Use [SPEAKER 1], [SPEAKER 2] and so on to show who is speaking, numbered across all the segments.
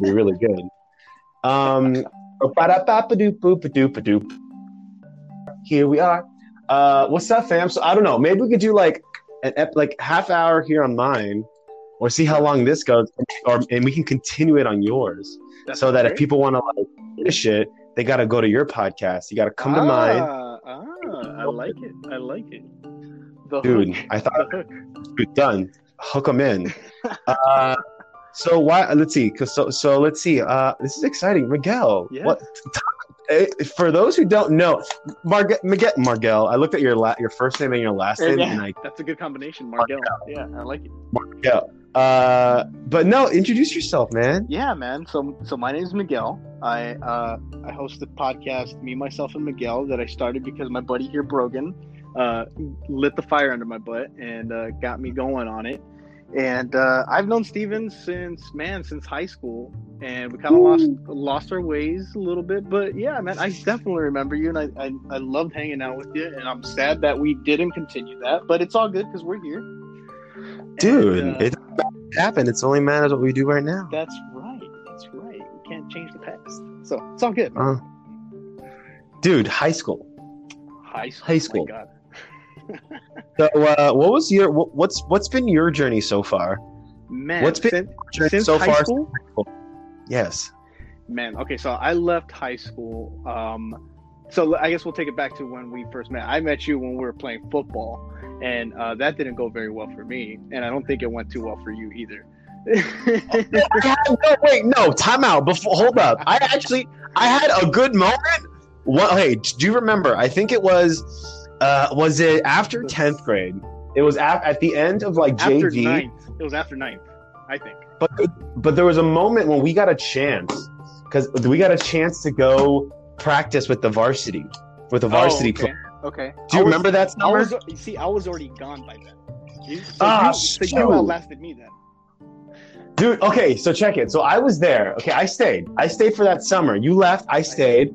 [SPEAKER 1] be really good. Um, here we are. Uh, what's up, fam? So I don't know. Maybe we could do like an ep- like half hour here on mine, or see how long this goes, or and we can continue it on yours.
[SPEAKER 2] That's
[SPEAKER 1] so that if people want to like finish it, they got to go to your podcast. You got to come to mine,
[SPEAKER 2] Ah, ah, I like it. I like it. The
[SPEAKER 1] dude.
[SPEAKER 2] hook.
[SPEAKER 1] I thought. Good done. Hook them in. uh, so why? Let's see. 'cause so so let's see. Uh, this is exciting, Miguel.
[SPEAKER 2] Yeah.
[SPEAKER 1] What? eh, For those who don't know, Marg- Miguel, Margel. I looked at your la- your first name and your last name, and I
[SPEAKER 2] that's a good combination, Margell. Yeah, I like it.
[SPEAKER 1] Margel. Uh, but no, introduce yourself, man.
[SPEAKER 2] Yeah, man. So, so my name is Miguel. I uh, I host the podcast, me, myself, and Miguel, that I started because my buddy here, Brogan, uh, lit the fire under my butt and uh, got me going on it. And uh, I've known Steven since man, since high school, and we kind of lost lost our ways a little bit. But yeah, man, I definitely remember you, and I, I I loved hanging out with you. And I'm sad that we didn't continue that, but it's all good because we're here.
[SPEAKER 1] Dude,
[SPEAKER 2] And, uh,
[SPEAKER 1] it happened. It's only matters what we do right now.
[SPEAKER 2] That's right. That's right. We can't change the past. So it's all good.
[SPEAKER 1] Uh, dude, high school.
[SPEAKER 2] High school.
[SPEAKER 1] High
[SPEAKER 2] my
[SPEAKER 1] school.
[SPEAKER 2] God.
[SPEAKER 1] So, uh, what was your what, what's what's been your journey so far?
[SPEAKER 2] Man,
[SPEAKER 1] What's been
[SPEAKER 2] since,
[SPEAKER 1] Journey
[SPEAKER 2] since
[SPEAKER 1] so far?
[SPEAKER 2] school?
[SPEAKER 1] Yes.
[SPEAKER 2] Man, okay, so I left high school. Um, so I guess we'll take it back to when we first met. I met you when we were playing football, and uh, that didn't go very well for me, and I don't think it went too well for you either.
[SPEAKER 1] no, wait, no, time out. Before, hold up. I actually, I had a good moment. What? Hey, do you remember? I think it was, uh, was it after tenth grade? It was at, at the end of like
[SPEAKER 2] after
[SPEAKER 1] JV.
[SPEAKER 2] ninth, it was after ninth, I think.
[SPEAKER 1] But but there was a moment when we got a chance because we got a chance to go practice with the varsity, with the varsity
[SPEAKER 2] oh, okay. Okay.
[SPEAKER 1] Do you
[SPEAKER 2] I was-
[SPEAKER 1] remember that
[SPEAKER 2] I
[SPEAKER 1] summer?
[SPEAKER 2] was you see, I was already gone by then. You, so,
[SPEAKER 1] Ah,
[SPEAKER 2] you, so you outlasted me then.
[SPEAKER 1] Dude, okay, so check it. So I was there. Okay, I stayed. I stayed for that summer. You left. I stayed,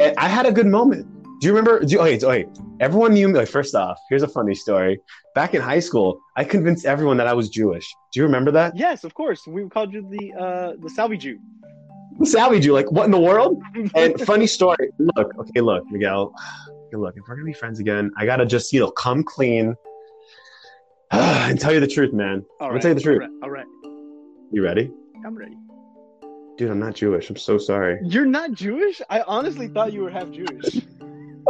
[SPEAKER 1] and I had a good moment. Do you remember? Do, okay, so, okay. Everyone knew me. Like, first off, here's a funny story. Back in high school, I convinced everyone that I was Jewish. Do you remember that?
[SPEAKER 2] Yes, of course. We called you the uh the Salvi Jew.
[SPEAKER 1] Salvi Jew. Like, what in the world? And funny story. Look, okay, look, Miguel. Okay, look, if we're gonna be friends again, I gotta just you know come clean and tell you the truth, man.
[SPEAKER 2] All
[SPEAKER 1] I'm
[SPEAKER 2] right.
[SPEAKER 1] gonna tell you the truth.
[SPEAKER 2] All right. All right.
[SPEAKER 1] You ready?
[SPEAKER 2] I'm ready.
[SPEAKER 1] Dude, I'm not Jewish. I'm so sorry.
[SPEAKER 2] You're not Jewish? I honestly thought you were half Jewish.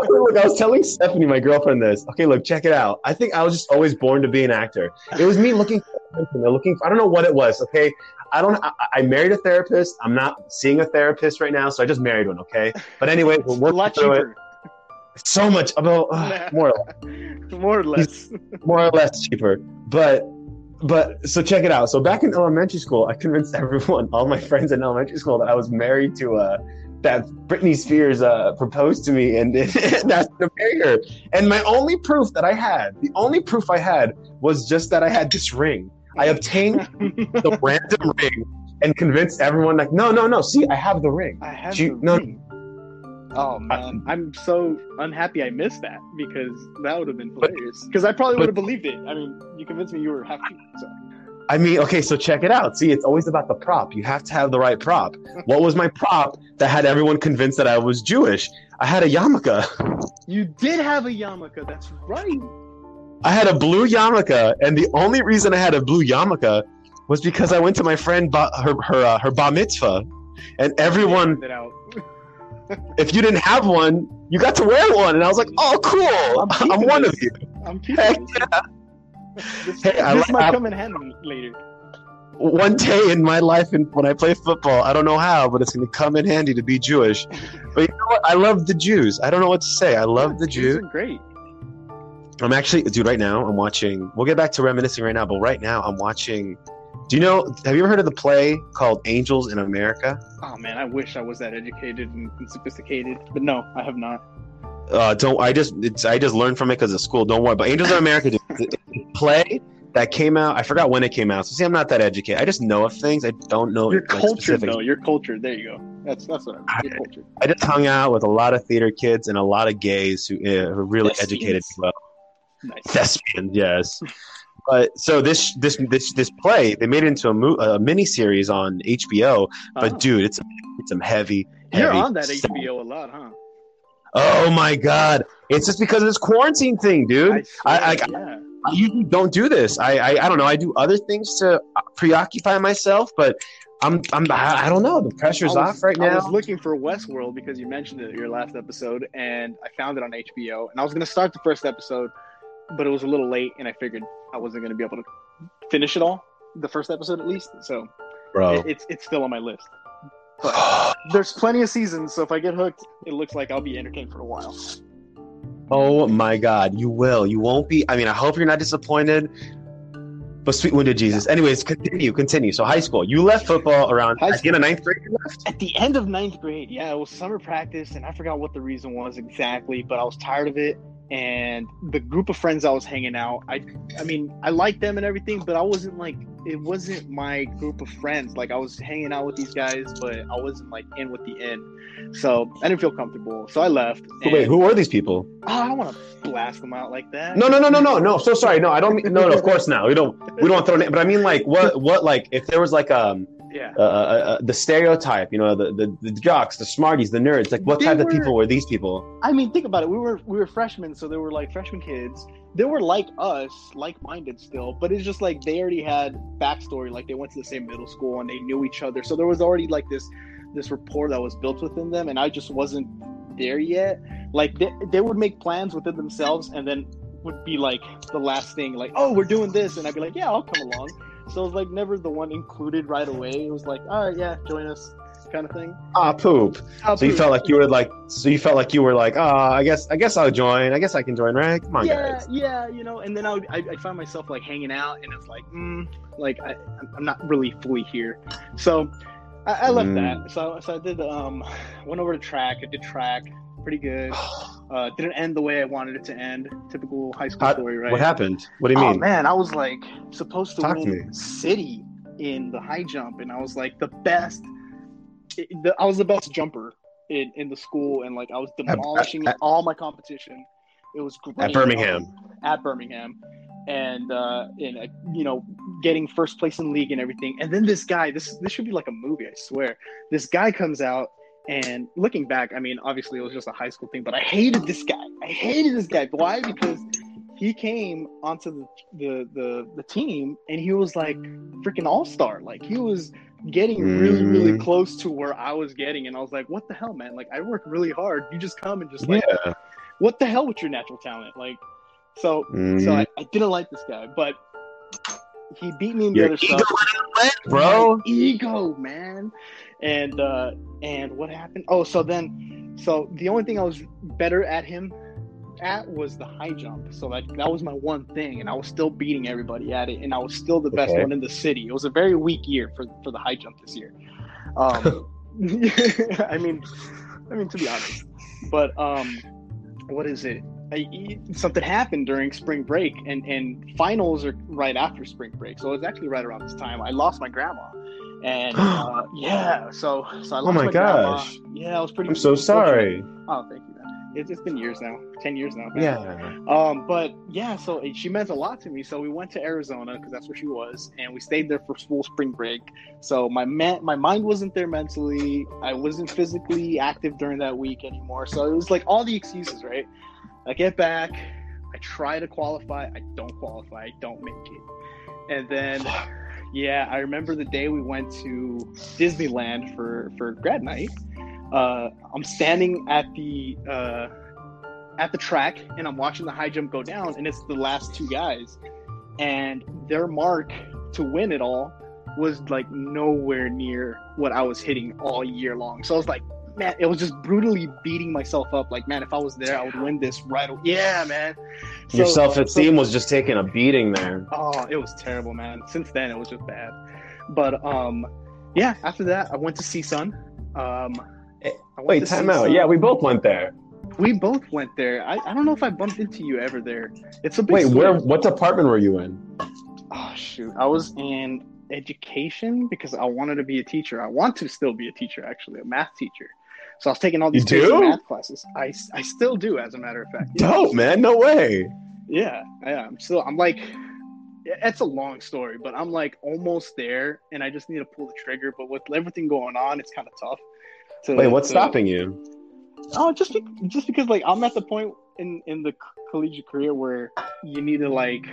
[SPEAKER 1] Look, I was telling Stephanie, my girlfriend, this. Okay, look, check it out. I think I was just always born to be an actor. It was me looking for attention, looking. For, I don't know what it was. Okay, I don't. I, I married a therapist. I'm not seeing a therapist right now, so I just married one. Okay, but anyway, we're
[SPEAKER 2] a lot
[SPEAKER 1] through it.
[SPEAKER 2] cheaper.
[SPEAKER 1] So much about uh, more, or less,
[SPEAKER 2] More or less.
[SPEAKER 1] more or less cheaper. But but so check it out. So back in elementary school, I convinced everyone, all my friends in elementary school, that I was married to uh that Britney Spears uh, proposed to me and, that's to marry her. And my only proof that I had, the only proof I had was just that I had this ring. I obtained the random ring and convinced everyone like, no, no, no. See, I have the ring.
[SPEAKER 2] I have
[SPEAKER 1] She-
[SPEAKER 2] the
[SPEAKER 1] no.
[SPEAKER 2] ring. Oh man, I'm so unhappy I missed that because that would have been hilarious. Because I probably would have believed it. I mean, you convinced me you were half So.
[SPEAKER 1] I mean, okay, so check it out. See, it's always about the prop. You have to have the right prop. What was my prop that had everyone convinced that I was Jewish? I had a yarmulke.
[SPEAKER 2] You did have a yarmulke. That's right.
[SPEAKER 1] I had a blue yarmulke, and the only reason I had a blue yarmulke was because I went to my friend ba- her her uh, her bar mitzvah, and everyone, if you didn't have one, you got to wear one, and I was like, oh, cool,
[SPEAKER 2] I'm
[SPEAKER 1] I'm, one of you.
[SPEAKER 2] I'm keeping
[SPEAKER 1] Heck
[SPEAKER 2] this. This,
[SPEAKER 1] Hey, I
[SPEAKER 2] this
[SPEAKER 1] like-
[SPEAKER 2] might
[SPEAKER 1] I-
[SPEAKER 2] come in handy later.
[SPEAKER 1] One day in my life, and when I play football, I don't know how, but it's going to come in handy to be Jewish. But you know what? I love the Jews. I don't know what to say. I love the
[SPEAKER 2] Jews
[SPEAKER 1] Jews.
[SPEAKER 2] great.
[SPEAKER 1] I'm actually, dude, right now I'm watching. We'll get back to reminiscing right now, but right now I'm watching. Do you know? Have you ever heard of the play called Angels in America?
[SPEAKER 2] Oh man, I wish I was that educated and, and sophisticated, but no, I have not.
[SPEAKER 1] Uh, don't I just it's I just learned from it because of school. Don't worry. But Angels in America, dude, it's a play that came out. I forgot when it came out. So see, I'm not that educated. I just know of things. I don't know
[SPEAKER 2] You're
[SPEAKER 1] like, specifics.
[SPEAKER 2] though. You're cultured. There you go. That's that's what I'm. You're cultured.
[SPEAKER 1] I just hung out with a lot of theater kids and a lot of gays who, uh, who really
[SPEAKER 2] Thespians.
[SPEAKER 1] educated as well.
[SPEAKER 2] Nice.
[SPEAKER 1] Thespians, yes. But so this this this this play they made it into a, mo- a mini series on HBO. But
[SPEAKER 2] Oh.
[SPEAKER 1] dude, it's it's some heavy. heavy
[SPEAKER 2] You're on that
[SPEAKER 1] stuff.
[SPEAKER 2] HBO a lot, huh?
[SPEAKER 1] Oh my god! It's just because of this quarantine thing, dude. I- I-
[SPEAKER 2] yeah.
[SPEAKER 1] I usually don't do this. I, I I don't know. I do other things to preoccupy myself, but I'm I'm I I don't know. The pressure's
[SPEAKER 2] was-
[SPEAKER 1] off right now.
[SPEAKER 2] I was looking for Westworld because you mentioned it in your last episode, and I found it on HBO. And I was going to start the first episode, but it was a little late, and I figured I wasn't going to be able to finish it all, the first episode at least. So
[SPEAKER 1] Bro,
[SPEAKER 2] it, it's it's still on my list. But there's plenty of seasons, so if I get hooked, it looks like I'll be entertained for a while.
[SPEAKER 1] oh my god, you will. You won't be. I mean, I hope you're not disappointed. But sweet wounded Jesus. Anyways, continue, continue. So high school, you left football around
[SPEAKER 2] High
[SPEAKER 1] at the ninth grade. You left.
[SPEAKER 2] At the end of ninth grade, yeah, it was summer practice, and I forgot what the reason was exactly, but I was tired of it. And the group of friends I was hanging out, I, I mean, I liked them and everything, but I wasn't like, it wasn't my group of friends. Like I was hanging out with these guys, but I wasn't like in with the in, so I didn't feel comfortable. So I left.
[SPEAKER 1] So wait, who are these people?
[SPEAKER 2] Oh, I don't want to blast them out like that.
[SPEAKER 1] No, no, no, no, no, no. So sorry. No, I don't mean. No, no. Of course not. We don't. We don't want to throw. Name, but I mean, like, what, what, like, if there was like um
[SPEAKER 2] Yeah.
[SPEAKER 1] uh, uh, uh, the stereotype, you know, the, the the jocks, the smarties, the nerds. Like, what
[SPEAKER 2] They
[SPEAKER 1] type of people were these people?
[SPEAKER 2] I mean, think about it. We were we were freshmen, so they were like freshman kids. They were like us, like minded still, but it's just like they already had backstory. Like they went to the same middle school and they knew each other, so there was already like this this rapport that was built within them. And I just wasn't there yet. Like they, they would make plans within themselves, and then would be like the last thing, like, "Oh, we're doing this," and I'd be like, "Yeah, I'll come along." So it was like never the one included right away. It was like, "All right, yeah, join us," kind of thing.
[SPEAKER 1] Ah, poop. So you felt like you were like. So you felt like you were like, ah, I guess, I guess I'll join. I guess I can join, right? Come on,
[SPEAKER 2] yeah,
[SPEAKER 1] guys.
[SPEAKER 2] yeah, you know, and then I would, I, I find myself like hanging out, and it's like, mm, like I, I'm not really fully here. So I, I left
[SPEAKER 1] Mm.
[SPEAKER 2] that. So, so I did, um, went over to track. I did track, pretty good. Uh, didn't end the way I wanted it to end. Typical high school
[SPEAKER 1] How-
[SPEAKER 2] story, right?
[SPEAKER 1] What happened? What do you mean?
[SPEAKER 2] Oh man, I was like supposed to
[SPEAKER 1] Talk
[SPEAKER 2] win
[SPEAKER 1] me.
[SPEAKER 2] city in the high jump, and I was like the best. the, I was the best jumper in, in the school, and like I was demolishing
[SPEAKER 1] at-
[SPEAKER 2] all my competition. It was great
[SPEAKER 1] At Birmingham.
[SPEAKER 2] at Birmingham, and uh, in uh, you know getting first place in league and everything. And then this guy, this this should be like a movie, I swear. This guy comes out. And looking back, I mean, obviously it was just a high school thing, but I hated this guy. I hated this guy. Why? Because he came onto the the the, the team and he was like freaking all star. Like he was getting really really
[SPEAKER 1] Mm.
[SPEAKER 2] close to where I was getting, and I was like, what the hell, man? Like I work really hard. You just come and just like,
[SPEAKER 1] Yeah.
[SPEAKER 2] what the hell with your natural talent? Like, so
[SPEAKER 1] Mm.
[SPEAKER 2] so I, I didn't like this guy, but he beat me in the
[SPEAKER 1] Your
[SPEAKER 2] other
[SPEAKER 1] ego
[SPEAKER 2] stuff.
[SPEAKER 1] bro.
[SPEAKER 2] My ego, man. And uh and what happened? Oh, so then so the only thing I was better at him at was the high jump. So like that was my one thing, and I was still beating everybody at it, and I was still the best
[SPEAKER 1] Okay.
[SPEAKER 2] one in the city. It was a very weak year for for the high jump this year. Um, I mean, I mean to be honest, but um, what is it? I, something happened during spring break, and and finals are right after spring break, so it was actually right around this time. I lost my grandma, and uh, yeah, so so I lost
[SPEAKER 1] Oh my
[SPEAKER 2] grandma.
[SPEAKER 1] gosh.
[SPEAKER 2] Yeah, I was pretty.
[SPEAKER 1] I'm so sorry.
[SPEAKER 2] Oh, thank you, man. It's, it's been years now, ten years now. man.
[SPEAKER 1] Yeah.
[SPEAKER 2] Um, but yeah, so it- she meant a lot to me. So we went to Arizona because that's where she was, and we stayed there for school spring break. So my man, my mind wasn't there mentally. I wasn't physically active during that week anymore. So it was like all the excuses, right? I get back, I try to qualify, I don't qualify, I don't make it, and then. Yeah, I remember the day we went to Disneyland for for grad night. Uh, I'm standing at the uh, at the track and I'm watching the high jump go down, and it's the last two guys, and their mark to win it all was like nowhere near what I was hitting all year long. So I was like, man, it was just brutally beating myself up. Like, man, if I was there, I would win this right. away. Yeah, man.
[SPEAKER 1] Your
[SPEAKER 2] So-
[SPEAKER 1] self
[SPEAKER 2] so-
[SPEAKER 1] esteem was just taking a beating there.
[SPEAKER 2] Oh, it was terrible, man. Since then, it was just bad. But um, yeah. After that, I went to CSUN. Um,
[SPEAKER 1] Wait, time out.
[SPEAKER 2] CSUN.
[SPEAKER 1] Yeah, we both went there.
[SPEAKER 2] we both went there. I, I don't know if I bumped into you ever there. It's a big
[SPEAKER 1] Wait, where? What department were you in?
[SPEAKER 2] Oh shoot, I was in education because I wanted to be a teacher. I want to still be a teacher, actually, a math teacher. So I was taking all these
[SPEAKER 1] You
[SPEAKER 2] crazy
[SPEAKER 1] do?
[SPEAKER 2] math classes. I, I still do, as a matter of fact. Yeah.
[SPEAKER 1] Dope, man. No way.
[SPEAKER 2] Yeah, yeah. I'm still. I'm like, it's a long story, but I'm like almost there, and I just need to pull the trigger. But with everything going on, it's kind of tough.
[SPEAKER 1] To, Wait, what's to, stopping you?
[SPEAKER 2] Oh, just be, just because like I'm at the point in in the collegiate career where you need to like,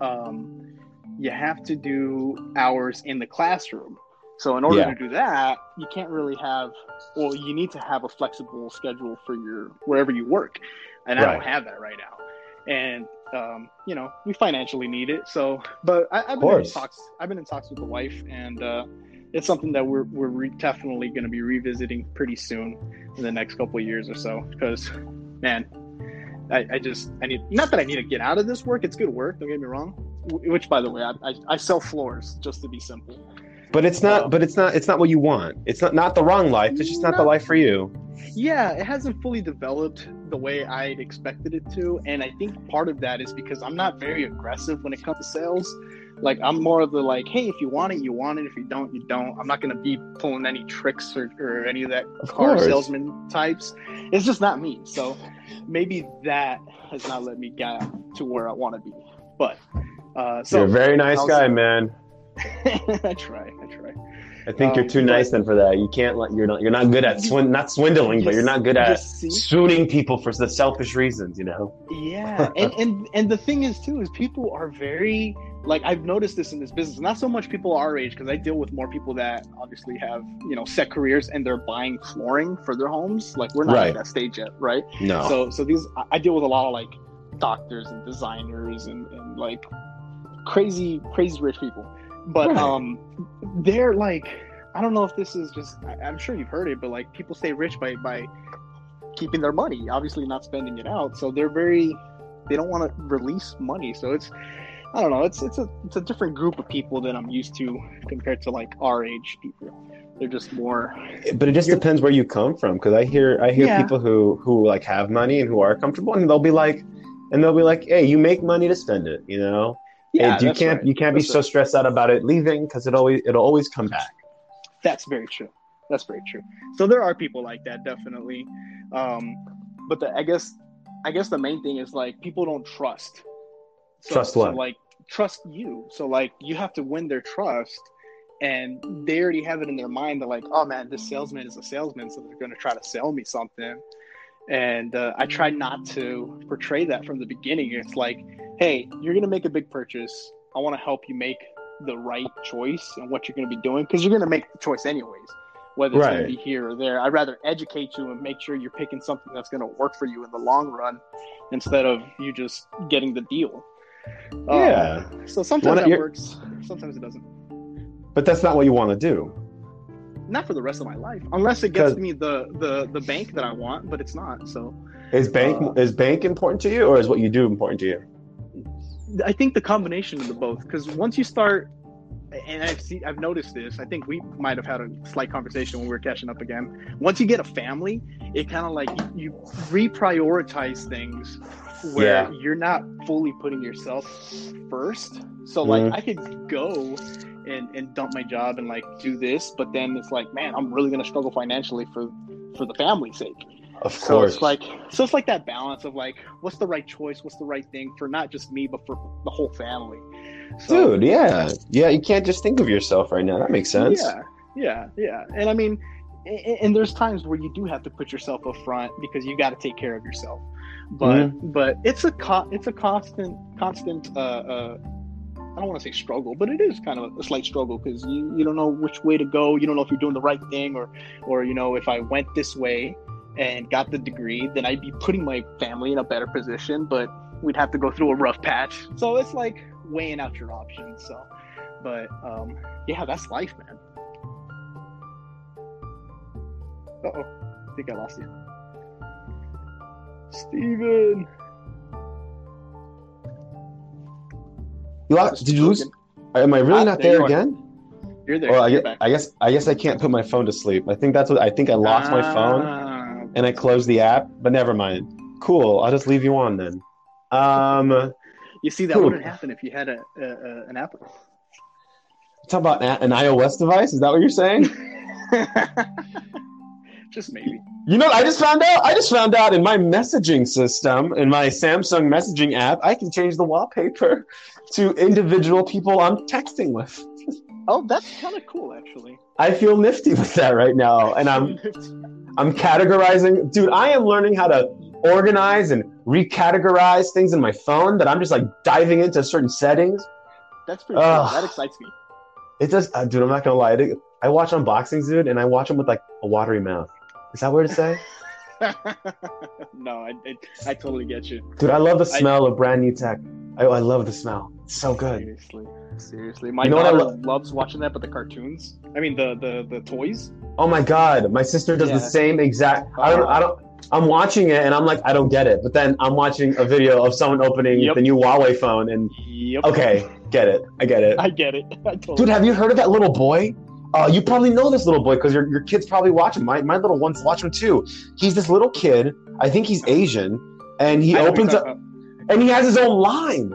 [SPEAKER 2] um, you have to do hours in the classroom. So in order yeah. to do that, you can't really have, well, you need to have a flexible schedule for your wherever you work, and right. I don't have that right now. And um, you know, we financially need it. So, but I, have been in talks. I've been in talks with the wife, and uh, it's something that we're we're re- definitely going to be revisiting pretty soon in the next couple of years or so. Because, man, I, I just I need not that I need to get out of this work. It's good work. Don't get me wrong. Which, by the way, I, I, I sell floors just to be simple.
[SPEAKER 1] But it's not. Um, but it's not. It's not what you want. It's not not the wrong life. It's just not, not the life for you.
[SPEAKER 2] Yeah, it hasn't fully developed the way I'd expected it to, and I think part of that is because I'm not very aggressive when it comes to sales. Like I'm more of the like, hey, if you want it, you want it. If you don't, you don't. I'm not gonna be pulling any tricks or, or any of that of car course. salesman types. It's just not me. So maybe that has not let me get to where I want to be. But uh, so
[SPEAKER 1] you're a very nice guy, man.
[SPEAKER 2] I try. I try.
[SPEAKER 1] I think um, you're too nice then for that. You can't let you're not you're not good at swin not swindling, but you're not good at shooting people for the selfish reasons, you know.
[SPEAKER 2] Yeah, and and and the thing is too is people are very like I've noticed this in this business. Not so much people our age because I deal with more people that obviously have you know set careers and they're buying flooring for their homes. Like we're not right. at that stage yet, right?
[SPEAKER 1] No.
[SPEAKER 2] So so these I deal with a lot of like doctors and designers and, and like crazy crazy rich people but right. um they're like i don't know if this is just I, i'm sure you've heard it but like people stay rich by by keeping their money obviously not spending it out so they're very they don't want to release money so it's i don't know it's it's a it's a different group of people than i'm used to compared to like our age people they're just more
[SPEAKER 1] but it just depends where you come from because i hear i hear yeah. people who who like have money and who are comfortable and they'll be like and they'll be like hey you make money to spend it you know yeah, you can't right. you can't that's be so stressed out about it leaving because it always it'll always come back.
[SPEAKER 2] That's very true. That's very true. So there are people like that, definitely. Um, but the, I guess I guess the main thing is like people don't trust.
[SPEAKER 1] So, trust what?
[SPEAKER 2] So like trust you. So like you have to win their trust, and they already have it in their mind that like, oh man, this salesman is a salesman, so they're going to try to sell me something. And uh, I try not to portray that from the beginning. It's like hey, you're going to make a big purchase. I want to help you make the right choice and what you're going to be doing because you're going to make the choice anyways, whether it's right. going to be here or there. I'd rather educate you and make sure you're picking something that's going to work for you in the long run instead of you just getting the deal.
[SPEAKER 1] Yeah.
[SPEAKER 2] Um, so sometimes that works, sometimes it doesn't.
[SPEAKER 1] But that's not what you want to do.
[SPEAKER 2] Not for the rest of my life, unless it gets me the, the the bank that I want. But it's not. So
[SPEAKER 1] is bank uh, is bank important to you, or is what you do important to you?
[SPEAKER 2] I think the combination of the both, because once you start, and I've seen, I've noticed this. I think we might have had a slight conversation when we were catching up again. Once you get a family, it kind of like you, reprioritize things where yeah. you're not fully putting yourself first. So like mm-hmm. I could go and, and dump my job and like do this, but then it's like, man, I'm really gonna struggle financially for for the family's sake.
[SPEAKER 1] Of course. So
[SPEAKER 2] it's like so it's like that balance of like what's the right choice, what's the right thing for not just me but for the whole family.
[SPEAKER 1] So, Dude, yeah. Yeah, you can't just think of yourself right now. That makes sense.
[SPEAKER 2] Yeah. Yeah, yeah. And I mean and there's times where you do have to put yourself up front because you got to take care of yourself. But mm-hmm. but it's a co- it's a constant constant uh, uh I don't want to say struggle, but it is kind of a slight struggle because you, you don't know which way to go. You don't know if you're doing the right thing or, or you know, if I went this way, and got the degree, then I'd be putting my family in a better position, but we'd have to go through a rough patch. So it's like weighing out your options. So, but um, yeah, that's life, man. Uh oh, I think I lost you. Steven.
[SPEAKER 1] You lost, did you lose? Am I really ah, not there, there again?
[SPEAKER 2] You're there.
[SPEAKER 1] Well, I, guess, I guess I guess I can't put my phone to sleep. I think that's what I think I lost my phone ah and I closed the app, but never mind. Cool. I'll just leave you on then. Um,
[SPEAKER 2] you see, that cool. wouldn't happen if you had a, a, a an Apple.
[SPEAKER 1] Talk about an iOS device. Is that what you're saying?
[SPEAKER 2] Just maybe.
[SPEAKER 1] You know, what I just found out. I just found out in my messaging system, in my Samsung messaging app, I can change the wallpaper to individual people I'm texting with.
[SPEAKER 2] Oh, that's kind of cool, actually.
[SPEAKER 1] I feel nifty with that right now, and I'm I'm categorizing. Dude, I am learning how to organize and recategorize things in my phone. That I'm just like diving into certain settings.
[SPEAKER 2] That's pretty
[SPEAKER 1] Ugh.
[SPEAKER 2] cool. That excites me.
[SPEAKER 1] It does, uh, dude. I'm not gonna lie. I, I watch unboxings, dude, and I watch them with like a watery mouth. Is that weird to say?
[SPEAKER 2] no, I, I I totally get you.
[SPEAKER 1] Dude, I love the
[SPEAKER 2] I-
[SPEAKER 1] smell of brand new tech. I, I love the smell. It's so good.
[SPEAKER 2] Seriously, seriously. My
[SPEAKER 1] You know
[SPEAKER 2] daughter
[SPEAKER 1] lo-
[SPEAKER 2] loves watching that, but the cartoons. I mean, the the the toys.
[SPEAKER 1] Oh my god, my sister does the same exact. I don't. I don't. I'm watching it and I'm like, I don't get it. But then I'm watching a video of someone opening
[SPEAKER 2] Yep.
[SPEAKER 1] the new Huawei phone, and
[SPEAKER 2] Yep.
[SPEAKER 1] okay, get it. I get it.
[SPEAKER 2] I get it. I totally.
[SPEAKER 1] Dude, have you heard of that little boy? Uh, you probably know this little boy because your, your kids probably watch him. My, my little ones watch him too. He's this little kid. I think he's Asian, and he
[SPEAKER 2] I
[SPEAKER 1] opens up and he has his own line.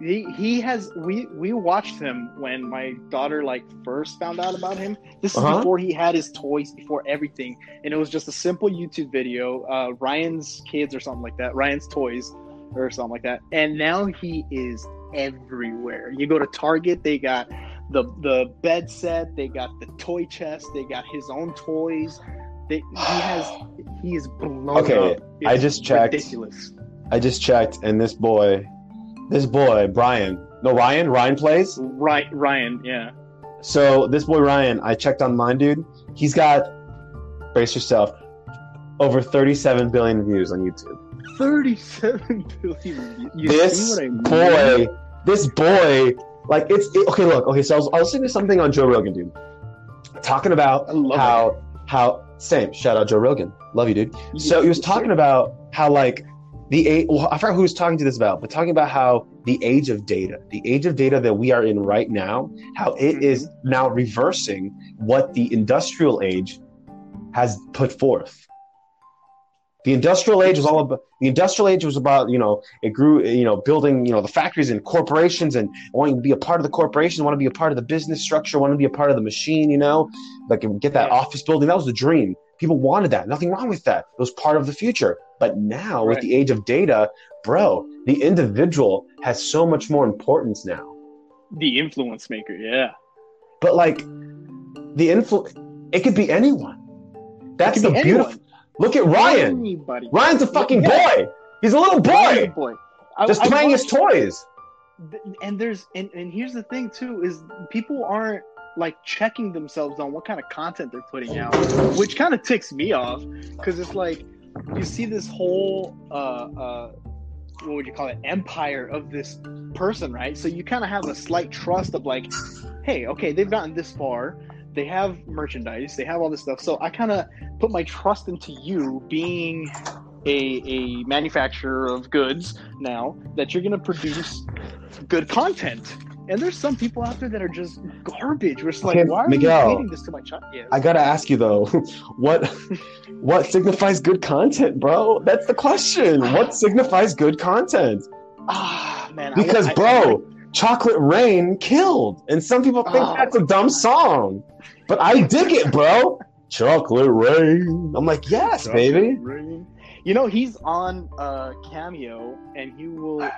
[SPEAKER 2] He he has. We we watched him when my daughter like first found out about him. This is
[SPEAKER 1] Uh-huh.
[SPEAKER 2] before he had his toys, before everything, and it was just a simple YouTube video. Uh, Ryan's kids or something like that. Ryan's toys or something like that. And now he is everywhere. You go to Target, they got the the bed set, they got the toy chest, they got his own toys. They, he has he is blown
[SPEAKER 1] Okay,
[SPEAKER 2] up.
[SPEAKER 1] I just checked.
[SPEAKER 2] Ridiculous.
[SPEAKER 1] I just checked, and this boy, this boy Brian, no Ryan, Ryan plays.
[SPEAKER 2] Right, Ryan. Yeah.
[SPEAKER 1] So this boy Ryan, I checked online, dude. He's got brace yourself, over 37 billion views on YouTube.
[SPEAKER 2] Thirty-seven billion. You
[SPEAKER 1] this
[SPEAKER 2] see what I mean?
[SPEAKER 1] boy, this boy, like it's it, okay. Look, okay. So I was, I was listening to something on Joe Rogan, dude, talking about
[SPEAKER 2] I love
[SPEAKER 1] how how same. Shout out Joe Rogan, love you, dude. So he was talking
[SPEAKER 2] sir.
[SPEAKER 1] about how like the age. Well, I forgot who was talking to this about, but talking about how the age of data, the age of data that we are in right now, how it is
[SPEAKER 2] Mm-hmm.
[SPEAKER 1] now reversing what the industrial age has put forth. The industrial age was all about the industrial age was about you know it grew you know building you know the factories and corporations and wanting to be a part of the corporation, want to be a part of the business structure, want to be a part of the machine, you know, like get that office building. That was the dream. People wanted that. Nothing wrong with that. It was part of the future. But now with the age of data, bro, the individual has so much more importance now.
[SPEAKER 2] the influence maker. Yeah.
[SPEAKER 1] But like the influ, it could be anyone. That's the
[SPEAKER 2] be
[SPEAKER 1] beautiful.
[SPEAKER 2] anyone.
[SPEAKER 1] Look at Ryan.
[SPEAKER 2] Anybody.
[SPEAKER 1] Ryan's a fucking
[SPEAKER 2] Yeah.
[SPEAKER 1] boy. He's a little boy,
[SPEAKER 2] boy. I-
[SPEAKER 1] just
[SPEAKER 2] I
[SPEAKER 1] playing his toys.
[SPEAKER 2] and there's and, and here's the thing too is people aren't like checking themselves on what kind of content they're putting out which kind of ticks me off because it's like you see this whole uh uh what would you call it? Empire of this person right? So you kind of have a slight trust of like hey okay they've gotten this far. They have merchandise. They have all this stuff. So i kind of put my trust into you being a, a manufacturer of goods now that you're going to produce good content. And there's some people out there that are just garbage. We're just like,
[SPEAKER 1] Okay,
[SPEAKER 2] why are
[SPEAKER 1] Miguel,
[SPEAKER 2] you feeding this to my child? Yes.
[SPEAKER 1] I gotta ask you though, what what signifies good content, bro? That's the question. What signifies good content?
[SPEAKER 2] ah, man. I-
[SPEAKER 1] Because,
[SPEAKER 2] I-
[SPEAKER 1] bro, Chocolate Rain killed, and some people think
[SPEAKER 2] Oh.
[SPEAKER 1] that's a dumb song, but I dig it, bro. Chocolate Rain. I'm like, yes, baby.
[SPEAKER 2] You know, he's on uh, Cameo, and he will.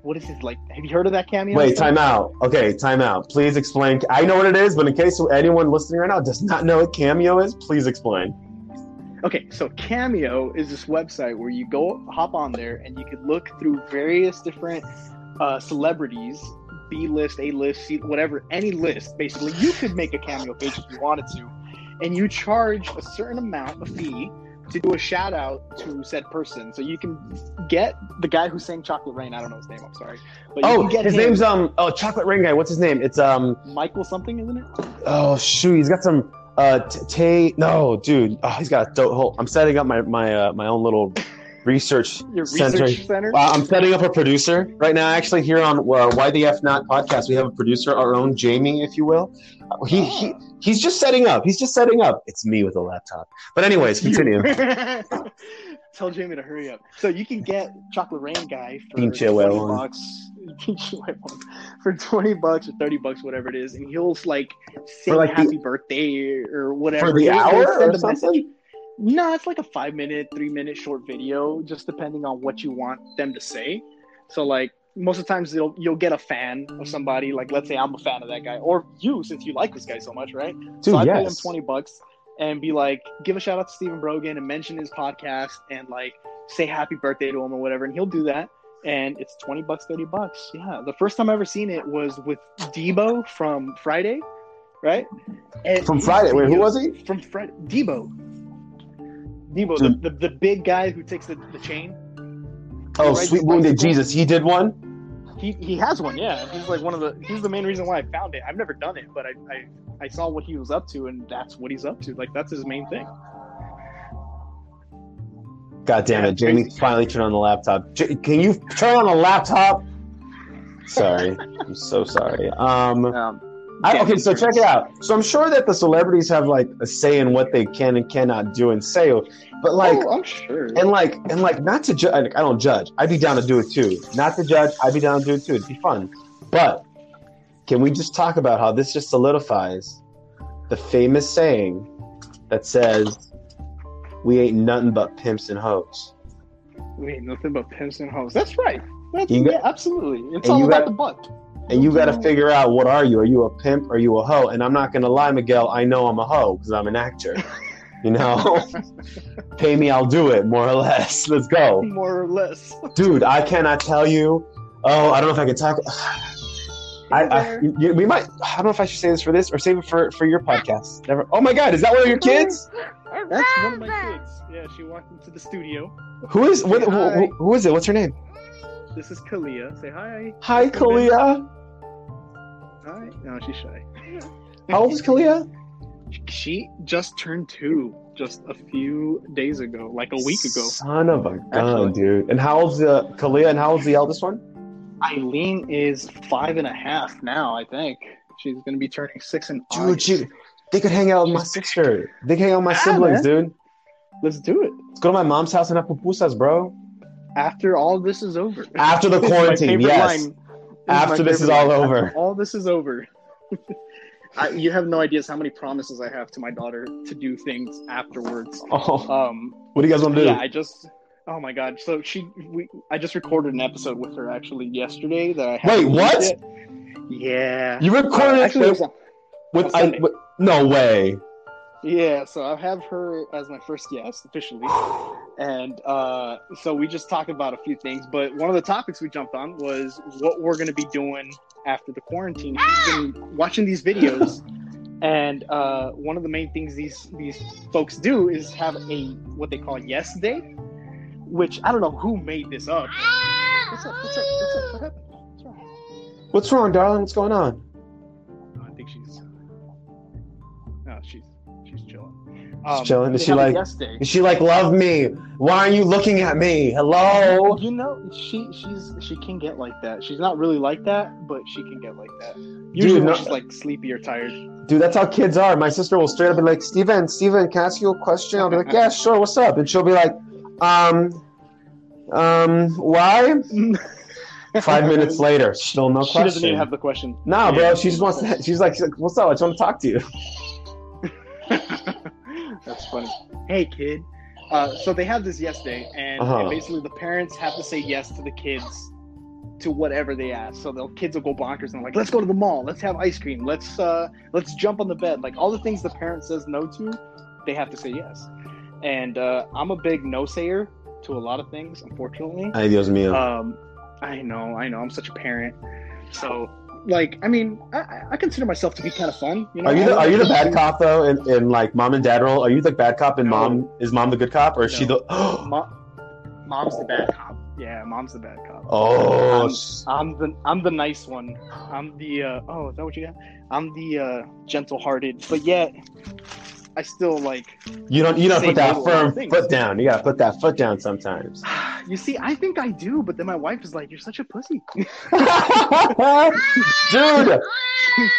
[SPEAKER 2] What is his like? Have you heard of that Cameo?
[SPEAKER 1] Wait, time out. Okay, time out. Please explain. I know what it is, but in case anyone listening right now does not know what Cameo is, please explain.
[SPEAKER 2] Okay, so Cameo is this website where you go hop on there and you can look through various different uh, celebrities, B list, A list, C, whatever, any list. Basically, you could make a Cameo page if you wanted to, and you charge a certain amount, a fee, to do a shout out to said person. So you can get the guy who sang Chocolate Rain. I don't know his name. I'm sorry, but
[SPEAKER 1] Oh,
[SPEAKER 2] get
[SPEAKER 1] his
[SPEAKER 2] him,
[SPEAKER 1] name's um oh Chocolate Rain guy. What's his name? It's um
[SPEAKER 2] Michael something, isn't it?
[SPEAKER 1] oh shoot, he's got some uh t- Tay no dude. Oh, he's got a dope. Hold, I'm setting up my my uh, my own little research
[SPEAKER 2] Your
[SPEAKER 1] center.
[SPEAKER 2] research center.
[SPEAKER 1] Uh, I'm setting up a producer right now. Actually, here on uh, Why the F Not podcast, we have a producer, our own Jamie, if you will. Uh, he, he he's just setting up. He's just setting up. It's me with a laptop. But anyways, continue.
[SPEAKER 2] Tell Jamie to hurry up. So you can get Chocolate Rain guy for
[SPEAKER 1] Pinche
[SPEAKER 2] 20
[SPEAKER 1] huevón.
[SPEAKER 2] bucks. For 20 bucks or 30 bucks, whatever it is. And he'll like sing
[SPEAKER 1] For, like, the-
[SPEAKER 2] happy birthday or whatever.
[SPEAKER 1] For the
[SPEAKER 2] He'll-
[SPEAKER 1] hour or
[SPEAKER 2] a message. No, it's like a five minute, three minute short video, just depending on what you want them to say. So like most of the times you'll you'll get a fan of somebody. Like let's say I'm a fan of that guy, or you since you like this guy so much, right?
[SPEAKER 1] Dude,
[SPEAKER 2] so I pay him twenty bucks and be like, give a shout out to Stephen Brogan and mention his podcast and like say happy birthday to him or whatever, and he'll do that. And it's twenty bucks, thirty bucks. Yeah, the first time I ever seen it was with Debo from Friday, right? And
[SPEAKER 1] From Friday. Wait, who was he?
[SPEAKER 2] From Friday, Debo. Debo, the, the, the big guy who takes the, the chain.
[SPEAKER 1] Oh,
[SPEAKER 2] rides
[SPEAKER 1] sweet wounded. Jesus. He did one.
[SPEAKER 2] He he has one, yeah. He's like one of the he's the main reason why I found it. I've never done it, but I I, I saw what he was up to and that's what he's up to. Like that's his main thing.
[SPEAKER 1] God damn it, Jamie finally turned on the laptop. J- can you turn on the laptop? Sorry, I'm so sorry. Um,
[SPEAKER 2] Um
[SPEAKER 1] I, okay, so check it out. So I'm sure that the celebrities have like a say in what they can and cannot do and say, but like,
[SPEAKER 2] oh, I'm sure.
[SPEAKER 1] and like, and like, not to judge. I don't judge. I'd be down to do it too. Not to judge. I'd be down to do it too. It'd be fun. But can we just talk about how this just solidifies the famous saying that says, "We ain't nothing but pimps and hoes."
[SPEAKER 2] We ain't nothing but pimps and hoes. That's right. That's,
[SPEAKER 1] got-
[SPEAKER 2] yeah, absolutely. It's all about
[SPEAKER 1] got-
[SPEAKER 2] the butt.
[SPEAKER 1] And you got to figure out what are you? Are you a pimp? Are you a hoe? And I'm not gonna lie, Miguel. I know I'm a hoe because I'm an actor. You know, pay me, I'll do it. More or less. Let's go,
[SPEAKER 2] more or less.
[SPEAKER 1] dude. I cannot tell you. Oh, I don't know if I can talk. I, I you, we might. I don't know if I should say this for this or save it for for your podcast. Never. Oh my God, is that one of your kids?
[SPEAKER 2] That's one of my kids. Yeah, she walked into the studio.
[SPEAKER 1] Who is what, who, who, who is it? What's her name?
[SPEAKER 2] This is Kalia. Say hi.
[SPEAKER 1] Hi, Kalia.
[SPEAKER 2] Hi. No, she's shy.
[SPEAKER 1] How old is Kalia?
[SPEAKER 2] She just turned two just a few days ago, like a week ago.
[SPEAKER 1] Son of a gun,
[SPEAKER 2] Actually.
[SPEAKER 1] dude. And how old's the Kalia? And how old's the eldest one?
[SPEAKER 2] Eileen is five and a half now, I think. She's gonna be turning six in
[SPEAKER 1] Dude,
[SPEAKER 2] August.
[SPEAKER 1] she, they could hang out with my sister. They can hang out with my
[SPEAKER 2] Yeah,
[SPEAKER 1] siblings,
[SPEAKER 2] man.
[SPEAKER 1] dude.
[SPEAKER 2] Let's do it.
[SPEAKER 1] Let's go to my mom's house and have pupusas, bro.
[SPEAKER 2] After all this is over.
[SPEAKER 1] After the
[SPEAKER 2] This is my
[SPEAKER 1] quarantine, yes.
[SPEAKER 2] line.
[SPEAKER 1] After this is all
[SPEAKER 2] line.
[SPEAKER 1] over.
[SPEAKER 2] After all this is over. I, you have no ideas how many promises I have to my daughter to do things afterwards.
[SPEAKER 1] Oh,
[SPEAKER 2] Um,
[SPEAKER 1] what do you guys want to do?
[SPEAKER 2] yeah, I just. Oh my god! So she, we, I just recorded an episode with her actually yesterday. That I
[SPEAKER 1] Wait, what?
[SPEAKER 2] Yeah.
[SPEAKER 1] you recorded
[SPEAKER 2] Uh, actually,
[SPEAKER 1] with,
[SPEAKER 2] on-
[SPEAKER 1] with,
[SPEAKER 2] on
[SPEAKER 1] I, with- no way.
[SPEAKER 2] Yeah, so I have her as my first guest officially, and uh, so we just talked about a few things. But one of the topics we jumped on was what we're going to be doing after the quarantine. She's been watching these videos, and uh, one of the main things these these folks do is have a what they call yes day, which I don't know who made this up. What's up? What's up? What's up? What happened? What's wrong?
[SPEAKER 1] What's wrong, darling? What's going on?
[SPEAKER 2] She's chilling?
[SPEAKER 1] Is she like-. Is she like, love me? Why are you looking at me? Hello?
[SPEAKER 2] You know, she she's she can get like that. She's not really like that, but she can get like that. Usually
[SPEAKER 1] Dude, no-
[SPEAKER 2] she's like sleepy or tired.
[SPEAKER 1] Dude, that's how kids are. My sister will straight up be like, Steven, Steven, can I ask you a question? I'll be like, yeah, sure, what's up? And she'll be like, um, um, why? Five minutes later, still no question.
[SPEAKER 2] she doesn't even have the question.
[SPEAKER 1] Nah,
[SPEAKER 2] Yeah.
[SPEAKER 1] bro, she just wants to, she's like, she's like, what's up? I just want to talk to you.
[SPEAKER 2] That's funny. Hey, kid. Uh, so they have this yes day, and,
[SPEAKER 1] Uh-huh.
[SPEAKER 2] and basically the parents have to say yes to the kids to whatever they ask. So the kids will go bonkers and like, let's go to the mall, let's have ice cream, let's uh, let's jump on the bed. Like all the things the parent says no to, they have to say yes. And uh, I'm a big no sayer to a lot of things, unfortunately.
[SPEAKER 1] Ay, Dios mío.
[SPEAKER 2] Um, I know, I know. I'm such a parent. So, like, I mean, I- I, I consider myself to be kind of fun. You know,
[SPEAKER 1] are you the, are you the bad cop though in, in like mom and dad role? Are you the bad cop and
[SPEAKER 2] No.
[SPEAKER 1] mom is mom the good cop or is she the
[SPEAKER 2] Mo- mom's the bad cop. Yeah, mom's the bad cop.
[SPEAKER 1] oh sh-
[SPEAKER 2] I'm the I'm the nice one. I'm the uh, oh, is that what you got? I'm the uh, gentle-hearted, but yet I still like.
[SPEAKER 1] you don't you don't put that
[SPEAKER 2] no to a lot of
[SPEAKER 1] firm foot down. You gotta put that foot down sometimes.
[SPEAKER 2] You see, I think I do, but then my wife is like, "You're such a pussy."
[SPEAKER 1] dude,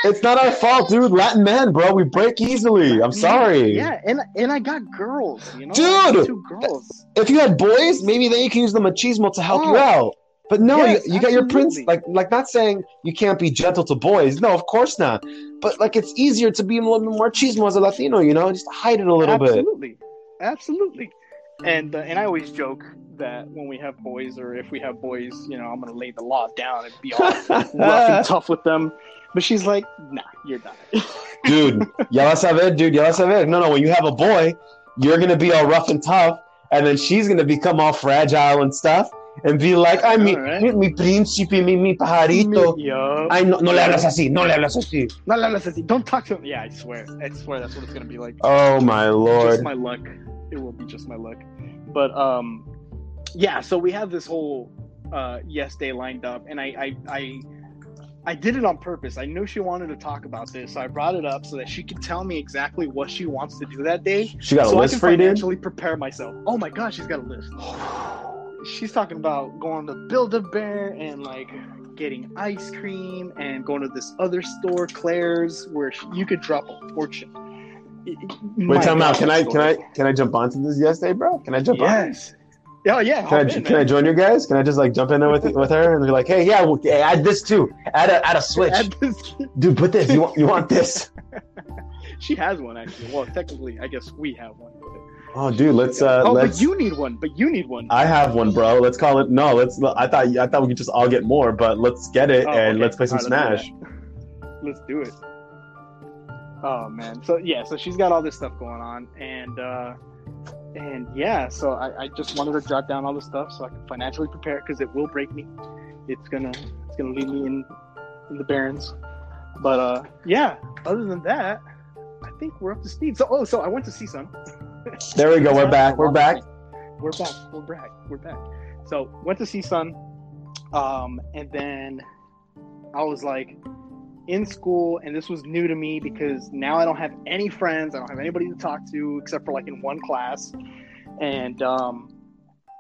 [SPEAKER 1] it's not our fault, dude. Latin men, bro, we break easily. I'm sorry.
[SPEAKER 2] Yeah, and and I got girls, you know,
[SPEAKER 1] Dude!
[SPEAKER 2] Two girls.
[SPEAKER 1] If you had boys, maybe then you can use the machismo to help you
[SPEAKER 2] Oh.
[SPEAKER 1] out. But no,
[SPEAKER 2] Yes,
[SPEAKER 1] you, you got your prince. Like, like not saying you can't be gentle to boys. No, of course not. But like, it's easier to be a little bit more chismo as a Latino. You know, just hide it a little bit.
[SPEAKER 2] Absolutely. absolutely. And uh, and I always joke that when we have boys, or if we have boys, you know, I'm gonna lay the law down and be all rough and tough with them. But she's like, Nah, you're not.
[SPEAKER 1] dude, ya vas a ver, dude, ya vas a ver. No, no, when you have a boy, you're gonna be all rough and tough, and then she's gonna become all fragile and stuff, and be like, "Ay, mi,
[SPEAKER 2] Alright.
[SPEAKER 1] mi, mi príncipe, mi, mi pajarito." Ay, no, no le hablas así, no le hablas así.
[SPEAKER 2] No, no, no, Sissy, don't talk to him. Yeah, I swear. I swear that's what it's gonna be like.
[SPEAKER 1] Oh my lord.
[SPEAKER 2] Just my luck. It will be just my luck. But um, yeah. So we have this whole uh yes day lined up, and I I I. I did it on purpose. I knew she wanted to talk about this, so I brought it up so that she could tell me exactly what she wants to do that day,
[SPEAKER 1] She got a
[SPEAKER 2] so I
[SPEAKER 1] list
[SPEAKER 2] can
[SPEAKER 1] for you, dude.
[SPEAKER 2] financially prepare myself. Oh my gosh, she's got a list. She's talking about going to Build a Bear and like getting ice cream and going to this other store, Claire's, where you could drop a fortune.
[SPEAKER 1] Wait, time out. Can I can I can I jump onto this yes day, bro? Can I jump on?
[SPEAKER 2] Yes. Oh yeah.
[SPEAKER 1] Can I,
[SPEAKER 2] in,
[SPEAKER 1] can I join you guys? Can I just like jump in there with with her and be like, hey, yeah, add this too. Add a add a switch,
[SPEAKER 2] Add this-
[SPEAKER 1] dude. Put this. You want you want this?
[SPEAKER 2] She has one actually. Well, technically, I guess we have one.
[SPEAKER 1] Oh, dude, let's uh,
[SPEAKER 2] oh,
[SPEAKER 1] let's.
[SPEAKER 2] but you need one. But you need one.
[SPEAKER 1] I have one, bro. Let's call it. No, let's. I thought I thought we could just all get more, but let's get it
[SPEAKER 2] Oh,
[SPEAKER 1] and
[SPEAKER 2] okay.
[SPEAKER 1] let's play some
[SPEAKER 2] right, let's
[SPEAKER 1] Smash.
[SPEAKER 2] do Let's do it. Oh man. So yeah, so she's got all this stuff going on and uh and yeah, so I, I just wanted to jot down all the stuff so I can financially prepare because it will break me. It's gonna it's gonna leave me in in the barrens. But uh yeah, other than that, I think we're up to speed. So oh so I went to CSUN.
[SPEAKER 1] There we go. We're back. We're back.
[SPEAKER 2] We're back. We're back. We're back. So went to CSUN, um, and then I was like in school, and this was new to me because now I don't have any friends. I don't have anybody to talk to except for like in one class, and um,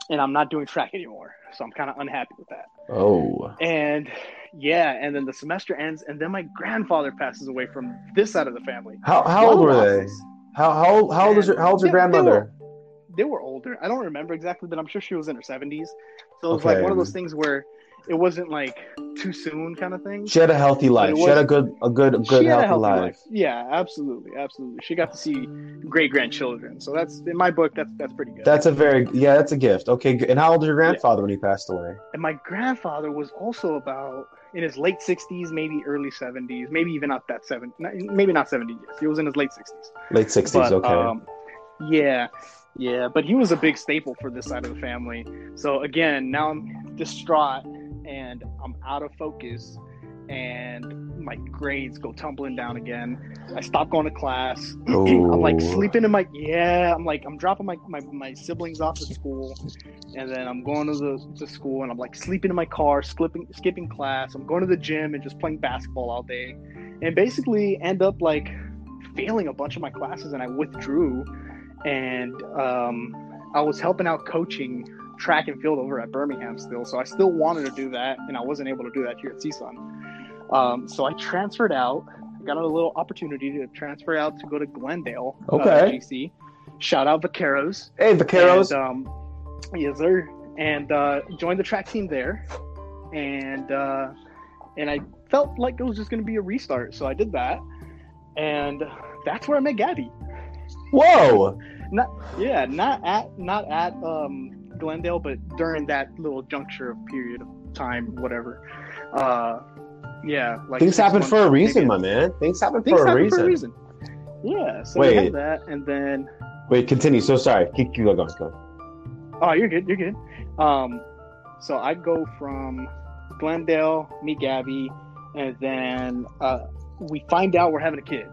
[SPEAKER 2] and I'm not doing track anymore. So I'm kind of unhappy with that.
[SPEAKER 1] Oh,
[SPEAKER 2] And yeah, and then the semester ends, and then my grandfather passes away from this side of the family.
[SPEAKER 1] how how old were they? How how old, how old is your how old's your
[SPEAKER 2] They- they
[SPEAKER 1] grandmother?
[SPEAKER 2] they were older. I don't remember exactly, but I'm sure she was in her 70s. So it was like one of those things where it wasn't like too soon kind of thing.
[SPEAKER 1] She had a healthy life. She had a good a good good healthy,
[SPEAKER 2] a healthy
[SPEAKER 1] life.
[SPEAKER 2] life. Yeah, absolutely, absolutely. She got to see great grandchildren. So that's in my book. That's that's pretty good.
[SPEAKER 1] That's a very yeah. That's a gift. Okay. And how old was your grandfather when he passed away?
[SPEAKER 2] and my grandfather was also about in his late 60s, maybe early 70s, maybe even not that 70, maybe not 70 years. He was in his late 60s.
[SPEAKER 1] Late sixties.
[SPEAKER 2] But,
[SPEAKER 1] Okay.
[SPEAKER 2] Um, yeah, yeah, but he was a big staple for this side of the family. So again, now I'm distraught and I'm out of focus, and my grades go tumbling down again. I stop going to class. I'm like sleeping in my yeah. I'm like I'm dropping my, my, my siblings off at school, and then I'm going to the to school, and I'm like sleeping in my car, skipping skipping class. I'm going to the gym and just playing basketball all day, and basically end up like failing a bunch of my classes, and I withdrew, and um, I was helping out coaching track and field over at Birmingham still, so I still wanted to do that, and I wasn't able to do that here at CSUN. Um, so I transferred out. I got a little opportunity to transfer out to go to Glendale. uh,
[SPEAKER 1] Okay.
[SPEAKER 2] GC. Shout out Vaqueros.
[SPEAKER 1] Hey, Vaqueros.
[SPEAKER 2] And, um, yes, sir. And uh, joined the track team there, and uh, and I felt like it was just going to be a restart, so I did that, and that's where I met Gabby.
[SPEAKER 1] Whoa.
[SPEAKER 2] not Yeah, not at not at um, Glendale, but during that little juncture of period of time, whatever. Uh, yeah, like
[SPEAKER 1] Things happen for a reason, my man. Things happen
[SPEAKER 2] Things
[SPEAKER 1] for a
[SPEAKER 2] happen
[SPEAKER 1] reason.
[SPEAKER 2] for a reason. Yeah, so we
[SPEAKER 1] Wait.
[SPEAKER 2] had that, and then
[SPEAKER 1] Wait, continue. So sorry. Keep, keep going. Go.
[SPEAKER 2] Oh, you're good. You're good. Um, so I go from Glendale, meet Gabby, and then uh, we find out we're having a kid.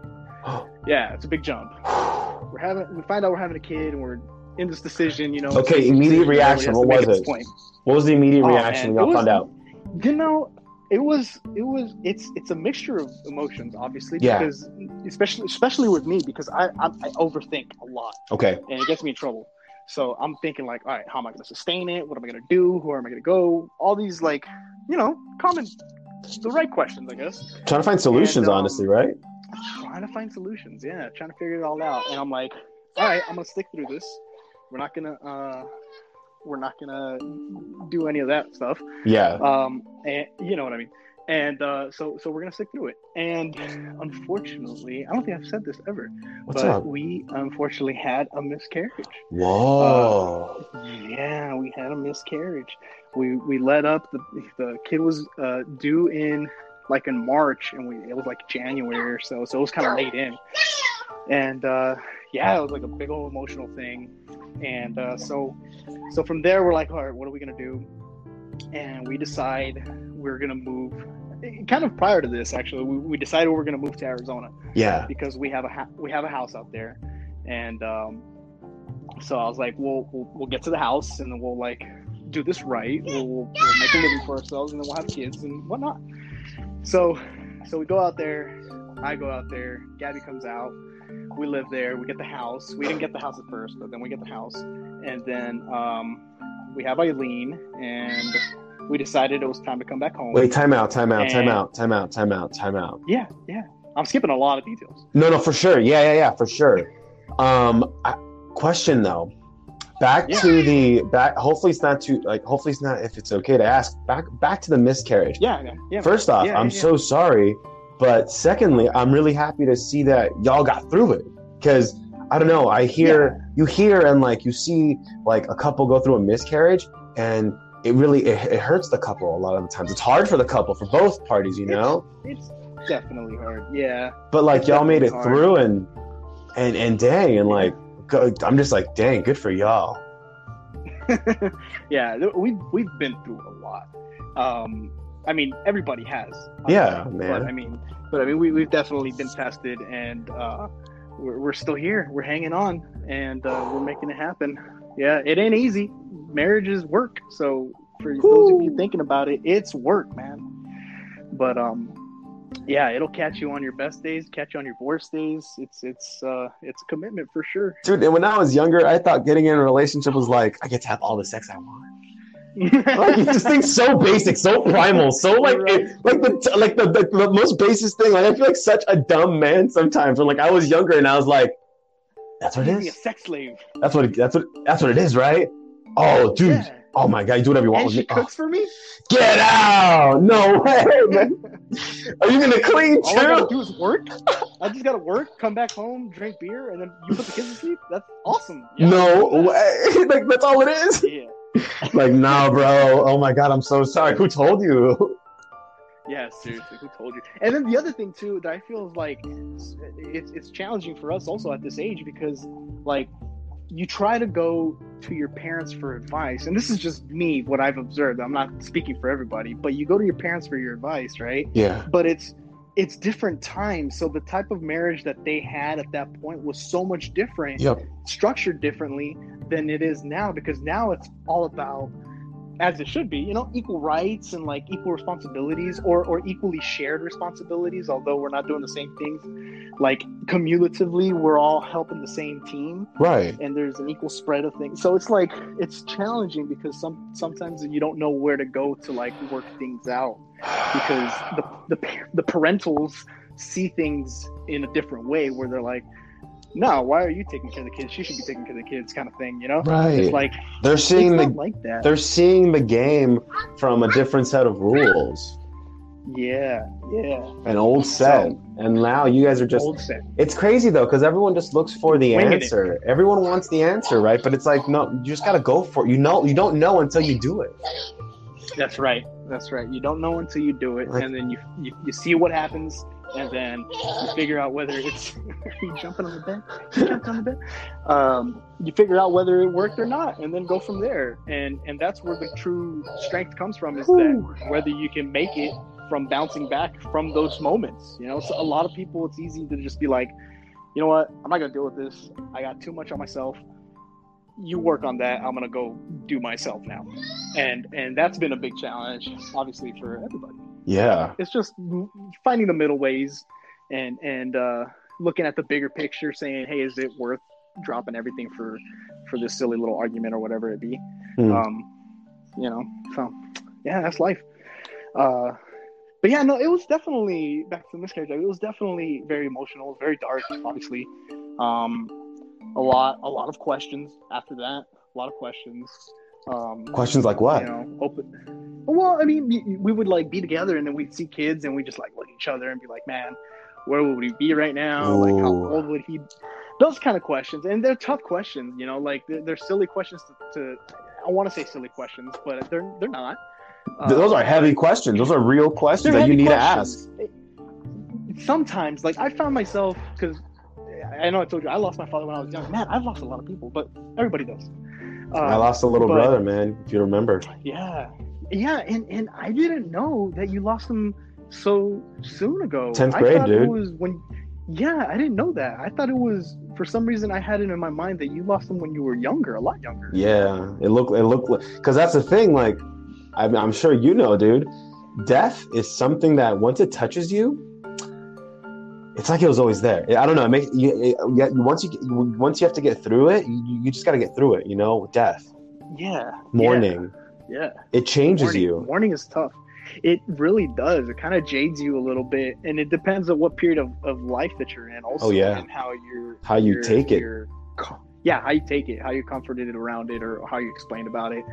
[SPEAKER 2] yeah, it's a big jump. We're having we find out we're having a kid, and we're in this decision. You know.
[SPEAKER 1] Okay, immediate
[SPEAKER 2] decision
[SPEAKER 1] reaction, what was it? What was the immediate
[SPEAKER 2] Oh,
[SPEAKER 1] reaction
[SPEAKER 2] man,
[SPEAKER 1] when y'all found out?
[SPEAKER 2] You know, it was it was it's it's a mixture of emotions, obviously,
[SPEAKER 1] Yeah.
[SPEAKER 2] because especially especially with me because I I, I overthink a lot.
[SPEAKER 1] Okay.
[SPEAKER 2] and it gets me in trouble. So I'm thinking like, all right, how am I going to sustain it? What am I going to do? Where am I going to go? All these like, you know, common, the right questions, I guess.
[SPEAKER 1] Trying to find solutions,
[SPEAKER 2] And, um,
[SPEAKER 1] honestly, right?
[SPEAKER 2] Trying to find solutions, yeah, trying to figure it all out. And I'm like, all right, I'm going to stick through this. We're not gonna, uh, we're not gonna do any of that stuff.
[SPEAKER 1] Yeah.
[SPEAKER 2] Um, and you know what I mean. and uh, so so we're gonna stick through it. And unfortunately, I don't think I've said this ever,
[SPEAKER 1] What's
[SPEAKER 2] but
[SPEAKER 1] up?
[SPEAKER 2] we unfortunately had a miscarriage.
[SPEAKER 1] Whoa.
[SPEAKER 2] Yeah, we had a miscarriage. We we let up the the kid was uh, due in like in March, and we it was like January or so, so it was kind of late in. And uh, yeah, it was like a big old emotional thing. And uh, so so from there, we're like, all right, what are we gonna do? And we decide we're gonna move. Kind of prior to this, actually, we, we decided we're gonna move to Arizona
[SPEAKER 1] yeah.
[SPEAKER 2] because we have a ha- we have a house out there, and um, so I was like, we'll, we'll we'll get to the house and then we'll like do this right. We'll, we'll, we'll make a living for ourselves, and then we'll have kids and whatnot. So so we go out there. I go out there. Gabby comes out. We live there. We get the house. We didn't get the house at first, but then we get the house, and then um, we have Eileen, and we decided it was time to come back home.
[SPEAKER 1] Wait, time out, time out, time
[SPEAKER 2] And-
[SPEAKER 1] out, time out, time out, time out.
[SPEAKER 2] Yeah, yeah. I'm skipping a lot of details.
[SPEAKER 1] No, no, for sure. Yeah, yeah, yeah, for sure. Um, I, question though. Back
[SPEAKER 2] Yeah.
[SPEAKER 1] to the back. Hopefully, it's not too like. Hopefully, it's not. If it's okay to ask, back back to the miscarriage.
[SPEAKER 2] Yeah, yeah, yeah.
[SPEAKER 1] First off,
[SPEAKER 2] Yeah,
[SPEAKER 1] I'm so sorry, but secondly, I'm really happy to see that y'all got through it. Because I don't know, I hear you hear and like you see like a couple go through a miscarriage, and it really it, it hurts the couple a lot of the times. It's hard for the couple for both parties, you know.
[SPEAKER 2] It's definitely hard. Yeah.
[SPEAKER 1] But like
[SPEAKER 2] It's
[SPEAKER 1] y'all made it
[SPEAKER 2] definitely
[SPEAKER 1] through, and and and dang, and like go, I'm just like dang, good for y'all.
[SPEAKER 2] yeah, we've we've been through a lot. Um, I mean, everybody has.
[SPEAKER 1] Yeah, man.
[SPEAKER 2] But I mean, but I mean, we we've definitely been tested, and uh, we're we're still here. We're hanging on, and uh, we're making it happen. Yeah, it ain't easy. Marriage is work. So for those of you thinking about it, it's work, man. But um, yeah, it'll catch you on your best days, catch you on your worst days. It's it's uh, it's a commitment for sure.
[SPEAKER 1] Dude, and when I was younger, I thought getting in a relationship was like I get to have all the sex I want. Like just think so basic, so primal, so like
[SPEAKER 2] Right.
[SPEAKER 1] it, like the like the, the the most basic thing. Like I feel like such a dumb man sometimes. When like I was younger and I was like, that's what it is."
[SPEAKER 2] Be a sex slave.
[SPEAKER 1] That's what it, that's what that's what it is, right? Oh, dude.
[SPEAKER 2] Yeah.
[SPEAKER 1] Oh my god, you do whatever you want
[SPEAKER 2] And
[SPEAKER 1] with
[SPEAKER 2] she
[SPEAKER 1] me. Oh,
[SPEAKER 2] cooks for me.
[SPEAKER 1] get out! No way, man. Are you gonna clean too?
[SPEAKER 2] All I gotta do is work. I just gotta work, come back home, drink beer, and then you put the kids to sleep. That's awesome. Yeah,
[SPEAKER 1] No way. like that's all it is.
[SPEAKER 2] Yeah.
[SPEAKER 1] Like, nah, bro. Oh my god, I'm so sorry. Who told you?
[SPEAKER 2] Yeah, seriously, who told you? And then the other thing too that I feel is like it's it's challenging for us also at this age because like you try to go to your parents for advice, and this is just me what I've observed. I'm not speaking for everybody, but you go to your parents for your advice, right?
[SPEAKER 1] Yeah.
[SPEAKER 2] But it's it's different times, so the type of marriage that they had at that point was so much different
[SPEAKER 1] Yep.
[SPEAKER 2] structured differently than it is now because now it's all about as it should be you know equal rights and like equal responsibilities or or equally shared responsibilities although we're not doing the same things. Like cumulatively we're all helping the same team.
[SPEAKER 1] Right.
[SPEAKER 2] and there's an equal spread of things. So it's like it's challenging because some sometimes you don't know where to go to like work things out. Because the the, the parentals see things in a different way where they're like no why are you taking care of the kids she should be taking care of the kids kind of thing you know
[SPEAKER 1] Right.
[SPEAKER 2] it's like
[SPEAKER 1] they're seeing the
[SPEAKER 2] like that
[SPEAKER 1] they're seeing the game from a different set of rules,
[SPEAKER 2] yeah yeah
[SPEAKER 1] an old set, and now you guys are just.
[SPEAKER 2] old set
[SPEAKER 1] It's crazy though, because everyone just looks for the
[SPEAKER 2] Winging it.
[SPEAKER 1] answer. Everyone wants the answer, right? But it's like no, you just gotta go for it. You know, you don't know until you do it.
[SPEAKER 2] that's right that's right you don't know until you do it
[SPEAKER 1] Like-
[SPEAKER 2] and then you, you you see what happens and then you figure out whether it's you jumping on the bed? You jumped on the bed. Um, you figure out whether it worked or not and then go from there. And and that's where the true strength comes from is that whether you can make it from bouncing back from those moments you know? So a lot of people it's easy to just be like you know what? I'm not gonna deal with this. I got too much on myself. You work on that. I'm gonna go do myself now. And and that's been a big challenge obviously for everybody
[SPEAKER 1] Yeah.
[SPEAKER 2] it's just finding the middle ways and and uh, looking at the bigger picture saying hey is it worth dropping everything for for this silly little argument or whatever it be
[SPEAKER 1] Hmm.
[SPEAKER 2] um you know so yeah that's life uh but yeah no it was definitely back to the miscarriage it was definitely very emotional very dark obviously um a lot a lot of questions after that a lot of questions Um,
[SPEAKER 1] Questions like what?
[SPEAKER 2] You know, open. Well, I mean, we- would like be together, and then we'd see kids, and we just like look at each other and be like, "Man, where would we be right now? Like, how old would he?" Those kind of questions, and they're tough questions. You know, like they're, they're silly questions to. to I want to say silly questions, but they're they're not.
[SPEAKER 1] Th- Those are heavy questions. Those are real questions that you need
[SPEAKER 2] questions.
[SPEAKER 1] to ask.
[SPEAKER 2] Sometimes, like I found myself because I know I told you I lost my father when I was young. Man, I've lost a lot of people, but everybody does.
[SPEAKER 1] I
[SPEAKER 2] Um,
[SPEAKER 1] lost a little
[SPEAKER 2] but-
[SPEAKER 1] brother, man. If you remember.
[SPEAKER 2] Yeah, yeah, and and I didn't know that you lost him so soon ago.
[SPEAKER 1] 10th
[SPEAKER 2] I
[SPEAKER 1] grade,
[SPEAKER 2] thought
[SPEAKER 1] dude.
[SPEAKER 2] It was when. Yeah, I didn't know that. I thought it was for some reason I had it in my mind that you lost him when you were younger, a lot younger.
[SPEAKER 1] Yeah, it looked it looked because that's the thing. Like, I'm, I'm sure you know, dude. Death is something that once it touches you, it's like it was always there. I don't know. It makes you, it, once you once you have to get through it, you, you just got to get through it. You know, death,
[SPEAKER 2] Yeah.
[SPEAKER 1] mourning,
[SPEAKER 2] Yeah.
[SPEAKER 1] it changes
[SPEAKER 2] Mourning,
[SPEAKER 1] you.
[SPEAKER 2] Mourning is tough. It really does. It kind of jades you a little bit, and it depends on what period of, of life that you're in, also,
[SPEAKER 1] Oh, yeah.
[SPEAKER 2] and how you're
[SPEAKER 1] How you take it.
[SPEAKER 2] Yeah, how you take it, how you comforted around it, or how you explained about it.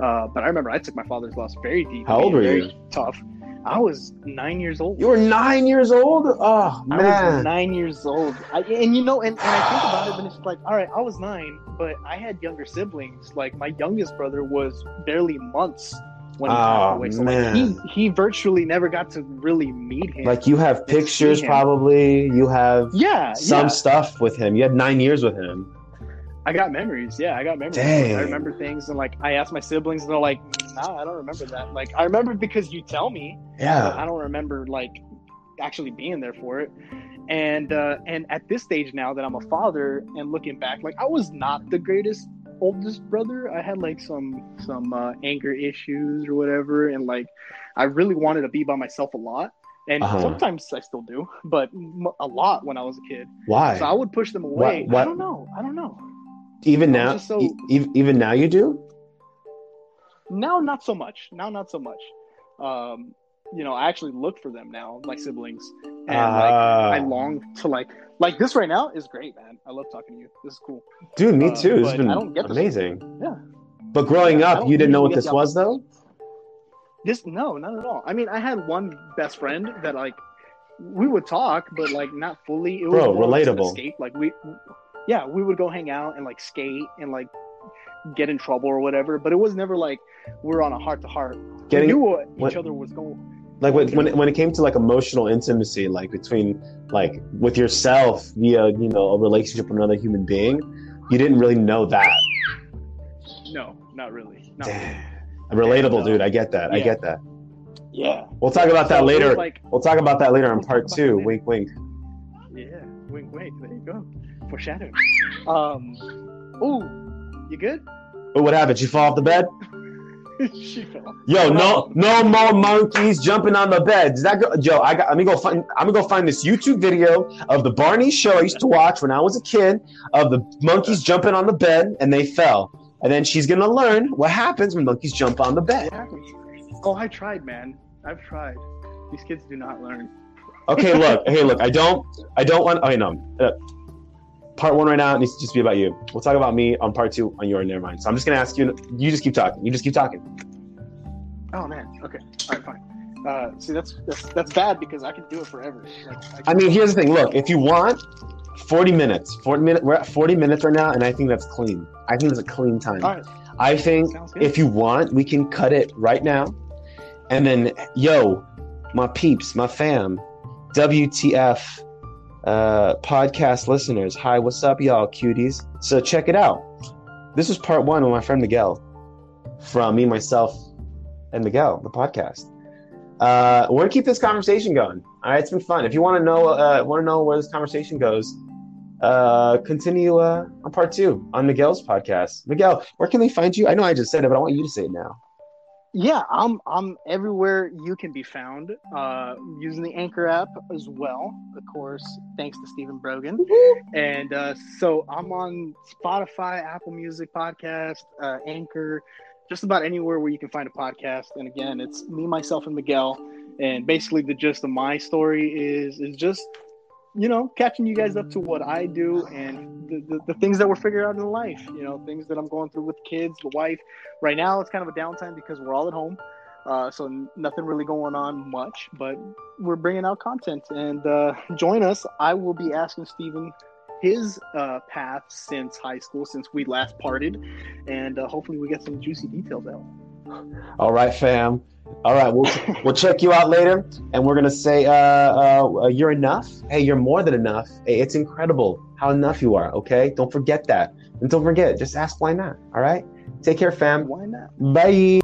[SPEAKER 2] Uh, but I remember I took my father's loss very deep.
[SPEAKER 1] How old were you?
[SPEAKER 2] Tough. I was nine years old.
[SPEAKER 1] You were nine years old. Oh
[SPEAKER 2] I was
[SPEAKER 1] man,
[SPEAKER 2] nine years old. I, and you know, and, and I think about it, and it's like, all right, I was nine, but I had younger siblings. Like my youngest brother was barely months when he
[SPEAKER 1] Oh,
[SPEAKER 2] passed away. So
[SPEAKER 1] man.
[SPEAKER 2] like, he he virtually never got to really meet him.
[SPEAKER 1] like you have pictures, probably. You have
[SPEAKER 2] yeah,
[SPEAKER 1] some
[SPEAKER 2] yeah.
[SPEAKER 1] stuff with him. You had nine years with him.
[SPEAKER 2] I got memories. Yeah, I got memories.
[SPEAKER 1] Dang.
[SPEAKER 2] I remember things, and like I asked my siblings, and they're like, "Nah, I don't remember that." Like I remember because you tell me.
[SPEAKER 1] Yeah.
[SPEAKER 2] I don't remember like actually being there for it. And uh, and at this stage now that I'm a father and looking back, like I was not the greatest oldest brother. I had like some some uh, anger issues or whatever, and like I really wanted to be by myself a lot. And
[SPEAKER 1] Uh-huh.
[SPEAKER 2] sometimes I still do, but a lot when I was a kid.
[SPEAKER 1] Why?
[SPEAKER 2] So I would push them away.
[SPEAKER 1] what-
[SPEAKER 2] I don't know. I don't know.
[SPEAKER 1] Even now,
[SPEAKER 2] so-
[SPEAKER 1] e- even now, you do.
[SPEAKER 2] Now, not so much. Now, not so much. Um, you know, I actually look for them now, my siblings, and like
[SPEAKER 1] Ah.
[SPEAKER 2] I long to like like this right now is great, man. I love talking to you. This is cool.
[SPEAKER 1] Dude, me
[SPEAKER 2] Uh,
[SPEAKER 1] too. It's
[SPEAKER 2] but
[SPEAKER 1] been
[SPEAKER 2] I don't get this-
[SPEAKER 1] amazing.
[SPEAKER 2] Yeah.
[SPEAKER 1] But growing
[SPEAKER 2] Yeah,
[SPEAKER 1] up, you didn't know what this was, though.
[SPEAKER 2] This no, not at all. I mean, I had one best friend that like we would talk, but like not fully. It was
[SPEAKER 1] Bro,
[SPEAKER 2] more of just an
[SPEAKER 1] relatable.
[SPEAKER 2] Escape. Like we, yeah, we would go hang out and like skate and like get in trouble or whatever. But it was never like we're on a heart to heart. We
[SPEAKER 1] Getting
[SPEAKER 2] knew what
[SPEAKER 1] what-
[SPEAKER 2] each other was going.
[SPEAKER 1] like when when it, when it came to like emotional intimacy, like between like with yourself via you know a relationship with another human being, you didn't really know that.
[SPEAKER 2] No, not really. Not really.
[SPEAKER 1] Damn. Relatable,
[SPEAKER 2] And, uh,
[SPEAKER 1] dude. I get that. I get that.
[SPEAKER 2] Yeah.
[SPEAKER 1] We'll talk about that
[SPEAKER 2] So
[SPEAKER 1] later.
[SPEAKER 2] Like,
[SPEAKER 1] We'll talk about that later in
[SPEAKER 2] We'll
[SPEAKER 1] part two. Wink, wink.
[SPEAKER 2] yeah. Wink, wink. There you go. Foreshadowing. Um. Ooh, you good?
[SPEAKER 1] But what happened? She fall off the bed?
[SPEAKER 2] she fell.
[SPEAKER 1] Yo, no, no more monkeys jumping on the bed. Does that go, Joe? I got. Let me go find. I'm gonna go find this YouTube video of the Barney show I used to watch when I was a kid of the monkeys jumping on the bed and they fell. And then she's gonna learn what happens when monkeys jump on the bed.
[SPEAKER 2] Oh, I tried, man. I've tried. These kids do not learn.
[SPEAKER 1] Okay, look. Hey, look. I don't. I don't want. Okay, no. Part one right now needs to just be about you. We'll talk about me on part two on your. Never mind. So I'm just gonna ask you. You just keep talking. You just keep talking.
[SPEAKER 2] Oh man. Okay. All right. Fine. Uh, see, that's that's that's bad because I can do it forever. Like,
[SPEAKER 1] I mean, here's the thing. Look, if you want, 40 minutes. 40 minutes. We're at 40 minutes right now, and I think that's clean. I think it's a clean time.
[SPEAKER 2] all right.
[SPEAKER 1] I think if you want, we can cut it right now, and then, yo, my peeps, my fam, WTF uh, podcast listeners, hi, what's up, y'all, cuties? So check it out. This is part one with my friend Miguel from me, myself, and Miguel, the podcast. Uh, we're gonna keep this conversation going. All right, it's been fun. If you want to know, uh, want to know where this conversation goes, uh, continue uh, on part two on Miguel's podcast. Miguel, where can they find you? I know I just said it, but I want you to say it now.
[SPEAKER 2] Yeah, I'm I'm everywhere you can be found. Uh, using the Anchor app as well, of course, thanks to Stephen Brogan. And uh, so I'm on Spotify, Apple Music Podcast, uh, Anchor, just about anywhere where you can find a podcast. And again, it's me, myself, and Miguel. And basically, the gist of my story is is just you know, catching you guys up to what I do and the, the, the, things that we're figuring out in life, you know, things that I'm going through with kids, the wife. Right now, it's kind of a downtime because we're all at home. Uh, so nothing really going on much, but we're bringing out content and uh, join us. I will be asking Stephen his uh, path since high school, since we last parted, and uh, hopefully we get some juicy details out.
[SPEAKER 1] All right, fam. All right, we'll we'll check you out later, and we're gonna say uh, uh, you're enough. Hey, you're more than enough. Hey, it's incredible how enough you are. Okay, don't forget that, and don't forget, just ask why not. All right, take care, fam.
[SPEAKER 2] Why not?
[SPEAKER 1] Bye.